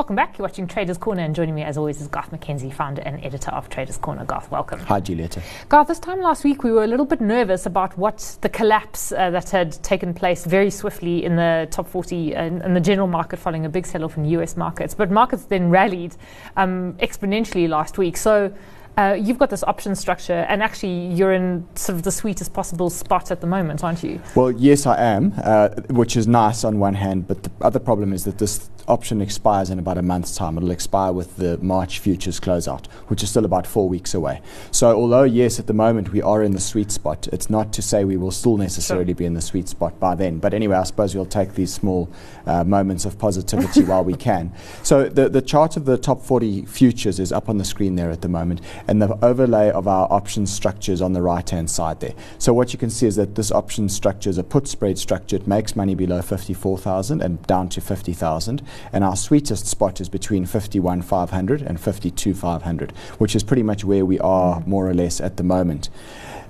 Welcome back. You're watching Traders Corner, and joining me, as always, is Garth McKenzie, founder and editor of Traders Corner. Garth, welcome. Hi, Julieta. Garth, this time last week, we were a little bit nervous about what the collapse uh, that had taken place very swiftly in the top 40 and, and the general market following a big sell off in US markets. But markets then rallied um, exponentially last week. So uh, you've got this option structure, and actually, you're in sort of the sweetest possible spot at the moment, aren't you? Well, yes, I am, uh, which is nice on one hand, but the other problem is that this option expires in about a month's time. It'll expire with the March futures closeout, which is still about four weeks away. So, although, yes, at the moment we are in the sweet spot, it's not to say we will still necessarily sure. be in the sweet spot by then. But anyway, I suppose we'll take these small uh, moments of positivity while we can. So, the, the chart of the top 40 futures is up on the screen there at the moment, and the overlay of our option structures on the right hand side there. So, what you can see is that this option structure is a put spread structure. It makes money below 54,000 and down to 50,000 and our sweetest spot is between 51,500 and 52,500, which is pretty much where we are more or less at the moment.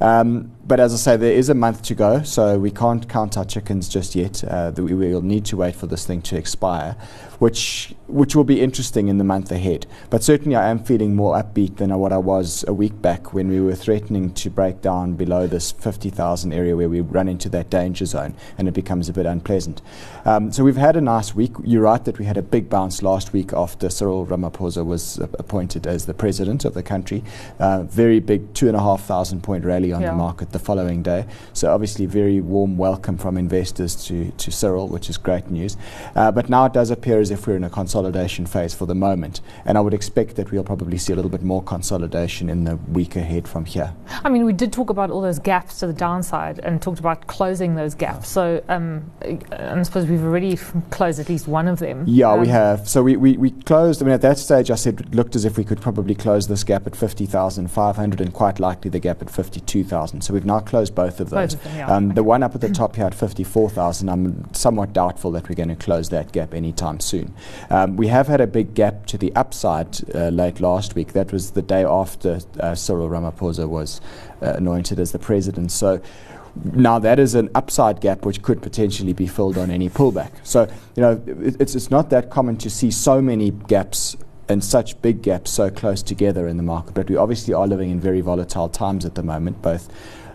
Um, but as I say, there is a month to go, so we can't count our chickens just yet. Uh, we will need to wait for this thing to expire, which which will be interesting in the month ahead. But certainly, I am feeling more upbeat than what I was a week back when we were threatening to break down below this 50,000 area where we run into that danger zone, and it becomes a bit unpleasant. Um, so we've had a nice week. You're right that we had a big bounce last week after Cyril Ramaphosa was uh, appointed as the president of the country. Uh, very big two and a half thousand point rally on yeah. the market the following day. So obviously, very warm welcome from investors to, to Cyril, which is great news. Uh, but now it does appear as if we're in a consolidation phase for the moment, and I would expect that we'll probably see a little bit more consolidation in the week ahead from here. I mean, we did talk about all those gaps to the downside and talked about closing those gaps. So um, I suppose we've already closed at least one of them. Yeah, um, we have. So we, we, we closed. I mean, at that stage, I said it looked as if we could probably close this gap at 50,500 and quite likely the gap at 52,000. So we've now closed both of those. Both of them, yeah. um, okay. The one up at the top here at 54,000, I'm somewhat doubtful that we're going to close that gap anytime soon. Um, we have had a big gap to the upside uh, late last week. That was the day after uh, Cyril Ramaphosa was uh, anointed as the president. So now that is an upside gap which could potentially be filled on any pullback. So you know it, it's it's not that common to see so many gaps and such big gaps so close together in the market. But we obviously are living in very volatile times at the moment, both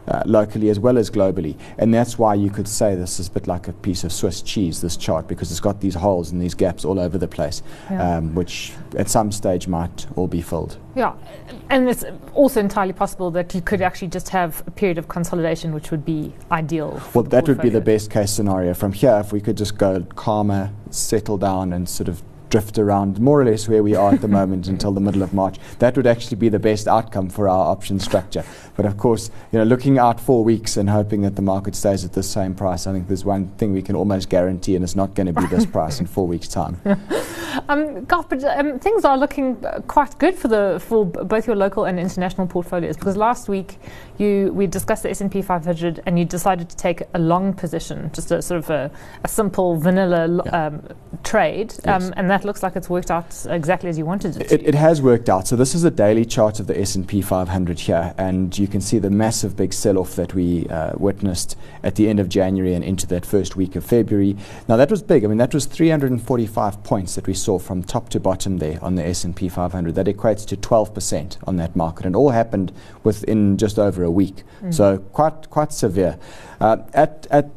uh, locally as well as globally. And that's why you could say this is a bit like a piece of Swiss cheese, this chart, because it's got these holes and these gaps all over the place, yeah. um, which at some stage might all be filled. Yeah, and it's also entirely possible that you could actually just have a period of consolidation, which would be ideal. Well, that would be the best case scenario. From here, if we could just go calmer, settle down, and sort of drift around more or less where we are at the moment until the middle of March. That would actually be the best outcome for our option structure. But of course, you know, looking out four weeks and hoping that the market stays at the same price, I think there's one thing we can almost guarantee, and it's not going to be this price in four weeks' time. um, Garth, but um, things are looking uh, quite good for the for b- both your local and international portfolios because last week you we discussed the S&P 500 and you decided to take a long position, just a sort of a, a simple vanilla yeah. um, trade, yes. Um, and that looks like it's worked out exactly as you wanted it, it, it has worked out. So this is a daily chart of the S&P 500 here, and you can see the massive big sell-off that we uh, witnessed at the end of January and into that first week of February. Now that was big. I mean, that was 345 points that we saw from top to bottom there on the S&P 500. That equates to 12% on that market, and all happened within just over a week. Mm. So quite quite severe. Uh, at, at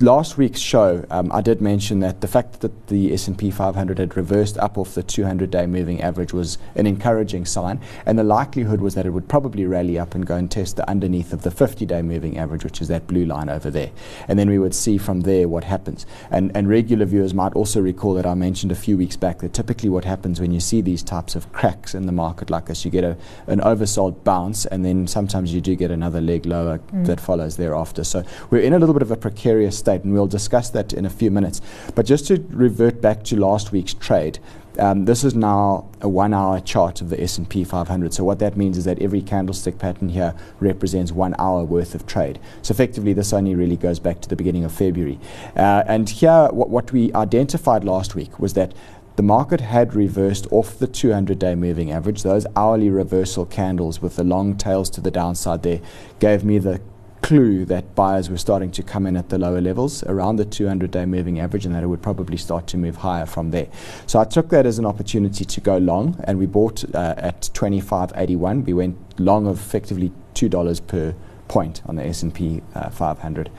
last week's show, um, I did mention that the fact that the S&P 500 had reversed up off the 200-day moving average was an encouraging sign, and the likelihood was that it would probably rally up and go and test the underneath of the 50-day moving average, which is that blue line over there, and then we would see from there what happens. And, and regular viewers might also recall that I mentioned a few weeks back that typically what happens when you see these types of cracks in the market like this, you get a, an oversold bounce, and then sometimes you do get another leg lower mm. that follows thereafter. So we're in a little bit of a precarious state, and we'll discuss that in a few minutes. But just to revert back to last week's trade, um, this is now a one-hour chart of the S&P 500. So what that means is that every candlestick pattern here represents one hour worth of trade. So effectively, this only really goes back to the beginning of February. Uh, and here, what, what we identified last week was that the market had reversed off the 200 day moving average. Those hourly reversal candles with the long tails to the downside there gave me the clue that buyers were starting to come in at the lower levels around the 200 day moving average and that it would probably start to move higher from there. So I took that as an opportunity to go long and we bought uh, at 25.81. We went long of effectively $2 per point on the S&P uh, 500.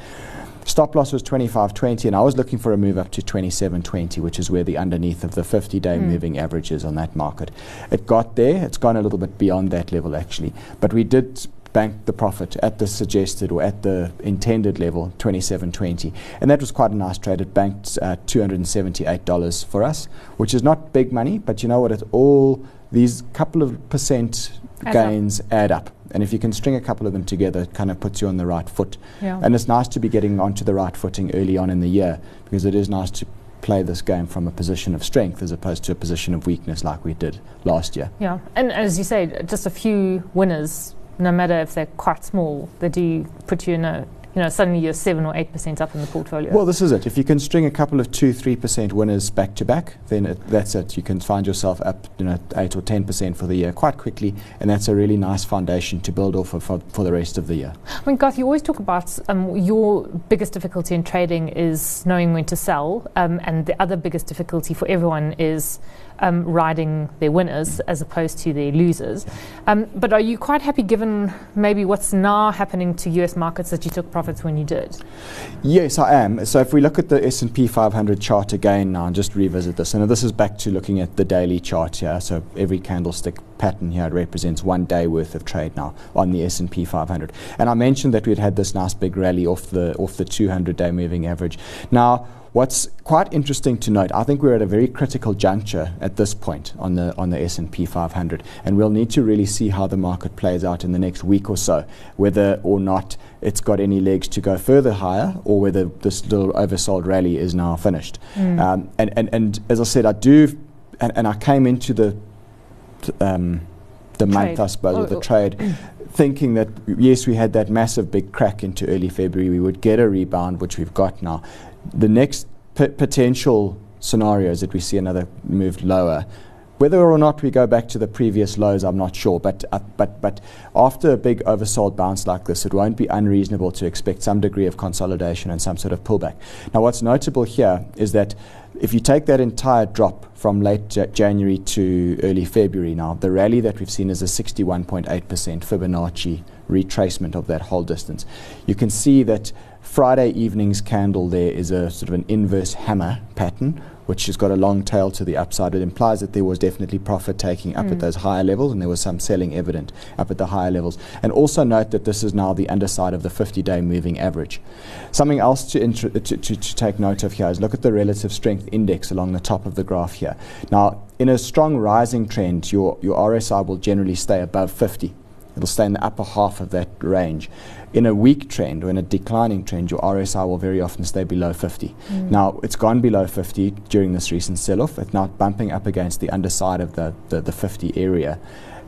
Stop loss was 25.20 and I was looking for a move up to 27.20 which is where the underneath of the 50 day mm. moving average is on that market. It got there, it's gone a little bit beyond that level actually, but we did bank the profit at the suggested or at the intended level, 27.20. And that was quite a nice trade. It banked uh, $278 for us, which is not big money, but you know what? It's all these couple of percent add gains up. add up. And if you can string a couple of them together, it kind of puts you on the right foot. Yeah. And it's nice to be getting onto the right footing early on in the year because it is nice to play this game from a position of strength as opposed to a position of weakness like we did last year. Yeah, and as you say, just a few winners, no matter if they're quite small, they do put you in a you know, suddenly you're seven or eight percent up in the portfolio. Well, this is it. If you can string a couple of two, three percent winners back to back, then it, that's it. You can find yourself up, you know, eight or ten percent for the year quite quickly, and that's a really nice foundation to build off of for, for the rest of the year. I mean, Garth, you always talk about um, your biggest difficulty in trading is knowing when to sell, um, and the other biggest difficulty for everyone is um, riding their winners as opposed to their losers. Um, but are you quite happy given maybe what's now happening to US markets that you took profits when you did? Yes, I am. So if we look at the S&P 500 chart again now and just revisit this, and this is back to looking at the daily chart here. So every candlestick pattern here represents one day worth of trade now on the S&P 500. And I mentioned that we'd had this nice big rally off the off the 200 day moving average. Now What's quite interesting to note, I think we're at a very critical juncture at this point on the on the S&P 500, and we'll need to really see how the market plays out in the next week or so, whether or not it's got any legs to go further higher, or whether this little oversold rally is now finished. Mm. Um, and, and and as I said, I do, and, and I came into the um, the trade. month, I suppose, oh, the oh. trade. thinking that yes, we had that massive big crack into early February, we would get a rebound, which we've got now the next p- potential is that we see another move lower. Whether or not we go back to the previous lows, I'm not sure. But, uh, but, but after a big oversold bounce like this, it won't be unreasonable to expect some degree of consolidation and some sort of pullback. Now, what's notable here is that if you take that entire drop from late J- January to early February now, the rally that we've seen is a 61.8% Fibonacci retracement of that whole distance. You can see that Friday evening's candle there is a sort of an inverse hammer pattern, which has got a long tail to the upside. It implies that there was definitely profit taking up mm. at those higher levels, and there was some selling evident up at the higher levels. And also note that this is now the underside of the 50-day moving average. Something else to, to, to, to take note of here is look at the relative strength index along the top of the graph here. Now, in a strong rising trend, your, your RSI will generally stay above 50. It'll stay in the upper half of that range. In a weak trend or in a declining trend, your RSI will very often stay below 50. Mm. Now, it's gone below 50 during this recent sell off. It's now bumping up against the underside of the, the, the 50 area.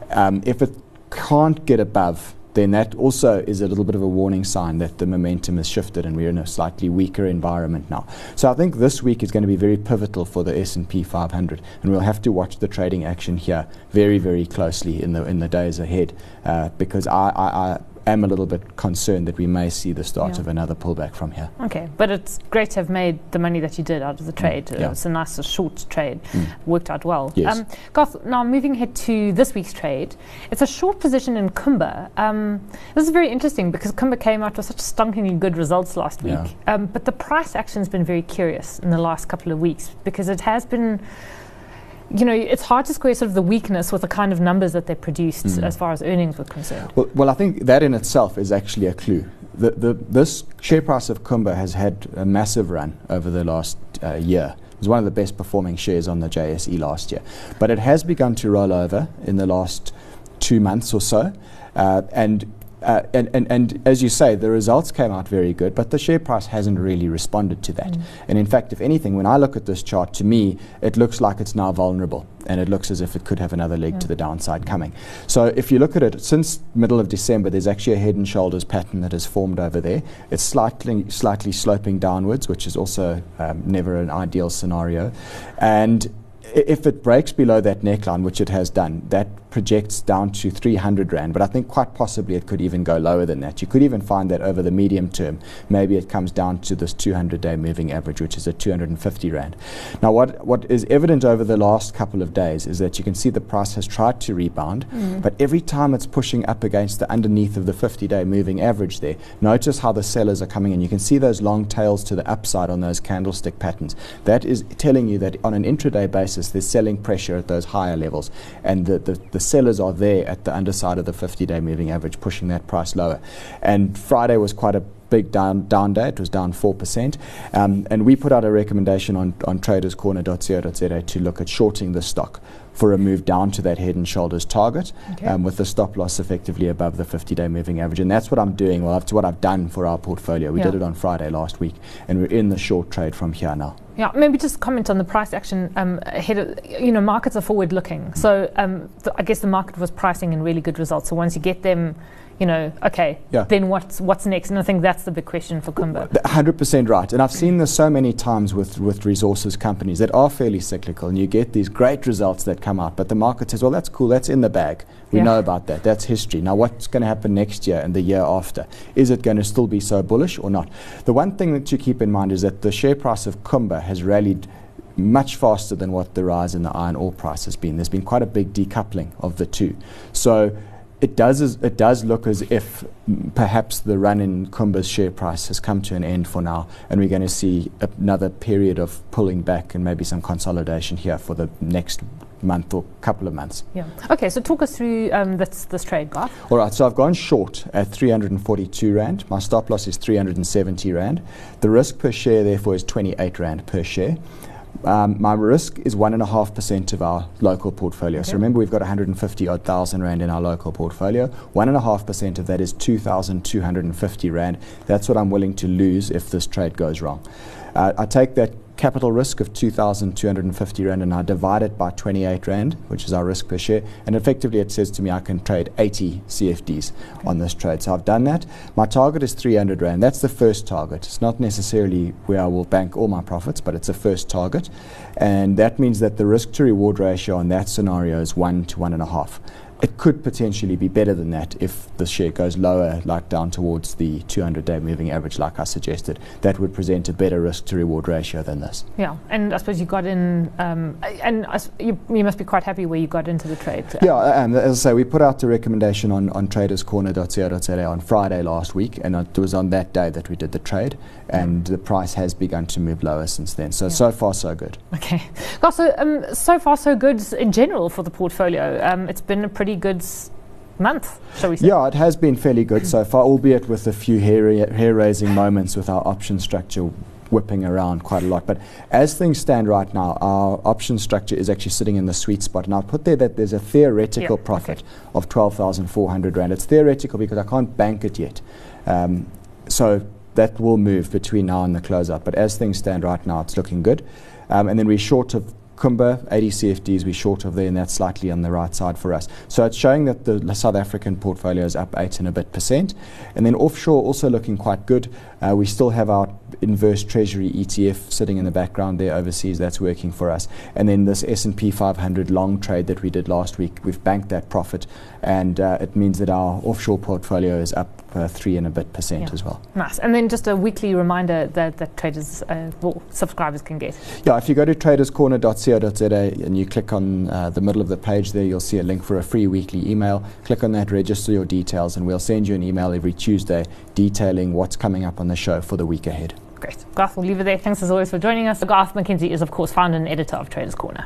Um, if it can't get above then that also is a little bit of a warning sign that the momentum has shifted and we're in a slightly weaker environment now. So I think this week is going to be very pivotal for the S&P 500 and we'll have to watch the trading action here very very closely in the in the days ahead uh, because I, I, I am a little bit concerned that we may see the start yeah. of another pullback from here. Okay, but it's great to have made the money that you did out of the mm. trade. Mm. Yeah. It's a nice short trade, mm. worked out well. Yes. Um, Garth, now moving ahead to this week's trade, it's a short position in Kumba. Um, this is very interesting because Kumba came out with such stunkingly good results last week, yeah. um, but the price action has been very curious in the last couple of weeks because it has been you know, it's hard to square sort of the weakness with the kind of numbers that they produced mm. as far as earnings were concerned. Well, well, I think that in itself is actually a clue. The, the, this share price of Kumba has had a massive run over the last uh, year. It was one of the best performing shares on the JSE last year. But it has begun to roll over in the last two months or so. Uh, and uh, and, and, and as you say, the results came out very good, but the share price hasn't really responded to that. Mm. And in fact, if anything, when I look at this chart, to me, it looks like it's now vulnerable, and it looks as if it could have another leg yeah. to the downside coming. So if you look at it, since middle of December, there's actually a head and shoulders pattern that has formed over there. It's slightly, slightly sloping downwards, which is also um, never an ideal scenario. And if it breaks below that neckline, which it has done, that projects down to 300 Rand, but I think quite possibly it could even go lower than that. You could even find that over the medium term, maybe it comes down to this 200 day moving average, which is at 250 Rand. Now, what, what is evident over the last couple of days is that you can see the price has tried to rebound, mm. but every time it's pushing up against the underneath of the 50 day moving average there, notice how the sellers are coming in. You can see those long tails to the upside on those candlestick patterns. That is telling you that on an intraday basis, there's selling pressure at those higher levels, and the, the, the sellers are there at the underside of the 50 day moving average, pushing that price lower. And Friday was quite a big down, down day. It was down 4%. Um, and we put out a recommendation on, on traderscorner.co.za to look at shorting the stock for a move down to that head and shoulders target okay. um, with the stop loss effectively above the 50 day moving average. And that's what I'm doing. Well, that's what I've done for our portfolio. We yeah. did it on Friday last week, and we're in the short trade from here now. Yeah, maybe just comment on the price action um, ahead of, you know, markets are forward looking. So um, I guess the market was pricing in really good results. So once you get them, you know, okay, yeah. then what's what's next? And I think that's the big question for Kumba. 100% right. And I've seen this so many times with, with resources companies that are fairly cyclical, and you get these great results that come out, but the market says, well, that's cool, that's in the bag. We yeah. know about that. That's history. Now, what's going to happen next year and the year after? Is it going to still be so bullish or not? The one thing that you keep in mind is that the share price of Kumba has rallied much faster than what the rise in the iron ore price has been. There's been quite a big decoupling of the two. So it does it does look as if perhaps the run in Kumba's share price has come to an end for now, and we're going to see another period of pulling back and maybe some consolidation here for the next month or couple of months. Yeah. Okay. So talk us through um, this this trade, Garth. All right. So I've gone short at 342 rand. My stop loss is 370 rand. The risk per share, therefore, is 28 rand per share. Um, my risk is 1.5% of our local portfolio. Okay. So remember, we've got 150 odd thousand Rand in our local portfolio. 1.5% of that is 2,250 Rand. That's what I'm willing to lose if this trade goes wrong. Uh, I take that capital risk of 2,250 Rand and I divide it by 28 Rand, which is our risk per share. And effectively, it says to me I can trade 80 CFDs okay. on this trade. So I've done that. My target is 300 Rand. That's the first target. It's not necessarily where I will bank all my profits, but it's a first target. And that means that the risk to reward ratio on that scenario is 1 to 1.5 it could potentially be better than that if the share goes lower, like down towards the 200 day moving average, like I suggested. That would present a better risk to reward ratio than this. Yeah, and I suppose you got in, um, and you, you, must be quite happy where you got into the trade. Yeah, and as I say, we put out the recommendation on, on traderscorner.co.za on Friday last week, and it was on that day that we did the trade, and the price has begun to move lower since then. So, yeah. so far, so good. Okay. so, um, so far, so good in general for the portfolio. Um, it's been a pretty pretty good month, shall we say? Yeah, it has been fairly good so far, albeit with a few hair, hair raising moments with our option structure whipping around quite a lot. But as things stand right now, our option structure is actually sitting in the sweet spot. And I'll put there that there's a theoretical profit okay. of 12,400 Rand. It's theoretical because I can't bank it yet. Um, so that will move between now and the closeout. But as things stand right now, it's looking good. Um, and then we're short of Kumba, 80 CFDs, we're short of there, and that's slightly on the right side for us. So it's showing that the South African portfolio is up 8 and a bit percent. And then offshore also looking quite good. Uh, we still have our inverse treasury ETF sitting in the background there overseas. That's working for us. And then this S&P 500 long trade that we did last week, we've banked that profit, and uh, it means that our offshore portfolio is up uh, three and a bit percent yeah. as well. Nice. And then just a weekly reminder that, that traders, uh, well, subscribers can get. Yeah, if you go to traderscorner.co.za and you click on uh, the middle of the page there, you'll see a link for a free weekly email. Click on that, register your details, and we'll send you an email every Tuesday detailing what's coming up on the show for the week ahead. Great. Garth, we'll leave it there. Thanks as always for joining us. Garth McKenzie is, of course, founder and editor of Traders Corner.